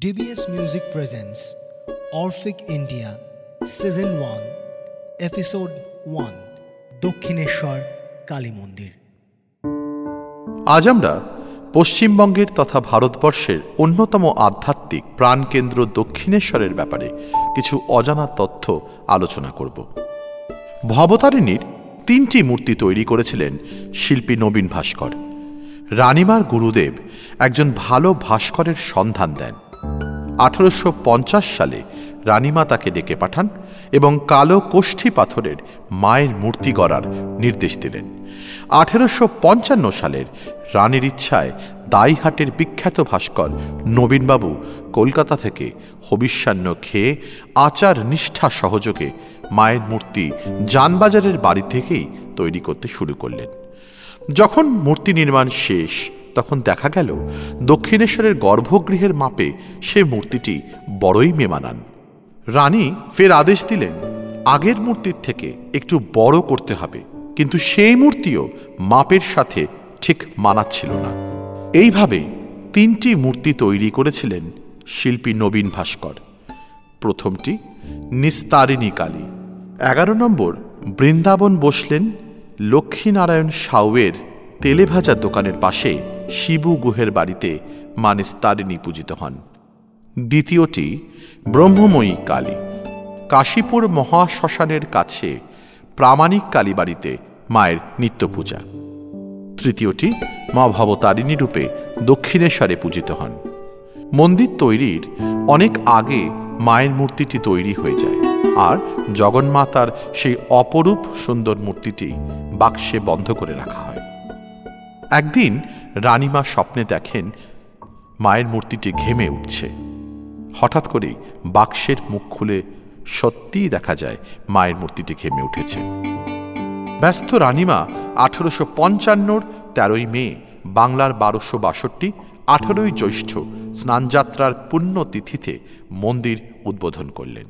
DBS Music presents Orphic India, Season 1 Episode 1 Dakshineswar Kali মন্দির আজ আমরা পশ্চিমবঙ্গের তথা ভারতবর্ষের অন্যতম আধ্যাত্মিক প্রাণকেন্দ্র দক্ষিণেশ্বরের ব্যাপারে কিছু অজানা তথ্য আলোচনা করব। ভবতারিণীর তিনটি মূর্তি তৈরি করেছিলেন শিল্পী নবীন ভাস্কর। রানিমার গুরুদেব একজন ভালো ভাস্করের সন্ধান দেন। আঠারোশো পঞ্চাশ সালে রানীমা তাকে ডেকে পাঠান এবং কালো কোষ্ঠী পাথরের মায়ের মূর্তি গড়ার নির্দেশ দিলেন। আঠেরোশো পঞ্চান্ন সালের রানীর ইচ্ছায় দাইহাটের বিখ্যাত ভাস্কর নবীনবাবু কলকাতা থেকে হবিষ্যান্ন খেয়ে আচার নিষ্ঠা সহযোগে মায়ের মূর্তি যানবাজারের বাড়ি থেকেই তৈরি করতে শুরু করলেন। যখন মূর্তি নির্মাণ শেষ তখন দেখা গেল দক্ষিণেশ্বরের গর্ভগৃহের মাপে সে মূর্তিটি বড়ই মেমানান। রানী ফের আদেশ দিলেন, আগের মূর্তির থেকে একটু বড় করতে হবে। কিন্তু সেই মূর্তিও মাপের সাথে ঠিক মানাচ্ছিল না। এইভাবে তিনটি মূর্তি তৈরি করেছিলেন শিল্পী নবীন ভাস্কর। প্রথমটি নিস্তারিণী কালী। এগারো নম্বর বৃন্দাবন বসলেন লক্ষ্মীনারায়ণ সাউয়ের তেলে ভাজা দোকানের পাশে শিবু গুহের বাড়িতে মা নিস্তারিণী পূজিত হন। দ্বিতীয়টি, ব্রহ্মময়ী কালী। কাশীপুর মহাশ্মশানের কাছে প্রামাণিক কালী বাড়িতে মায়ের নিত্য পূজা তৃতীয়টি, মা ভবতারিণী রূপে দক্ষিণেশ্বরে পূজিত হন। মন্দির তৈরির অনেক আগে মায়ের মূর্তিটি তৈরি হয়ে যায় আর জগন্মাতার সেই অপরূপ সুন্দর মূর্তিটি বাক্সে বন্ধ করে রাখা হয়। একদিন রানীমা স্বপ্নে দেখেন মায়ের মূর্তিটি ঘেমে উঠছে। হঠাৎ করেই বাক্সের মুখ খুলে সত্যিই দেখা যায় মায়ের মূর্তিটি ঘেমে উঠেছে। ব্যস্ত রানীমা আঠেরোশো পঞ্চান্নর তেরোই মে বাংলার বারোশো বাষট্টি, আঠেরোই জ্যৈষ্ঠ স্নানযাত্রার পুণ্যতিথিতে মন্দির উদ্বোধন করলেন।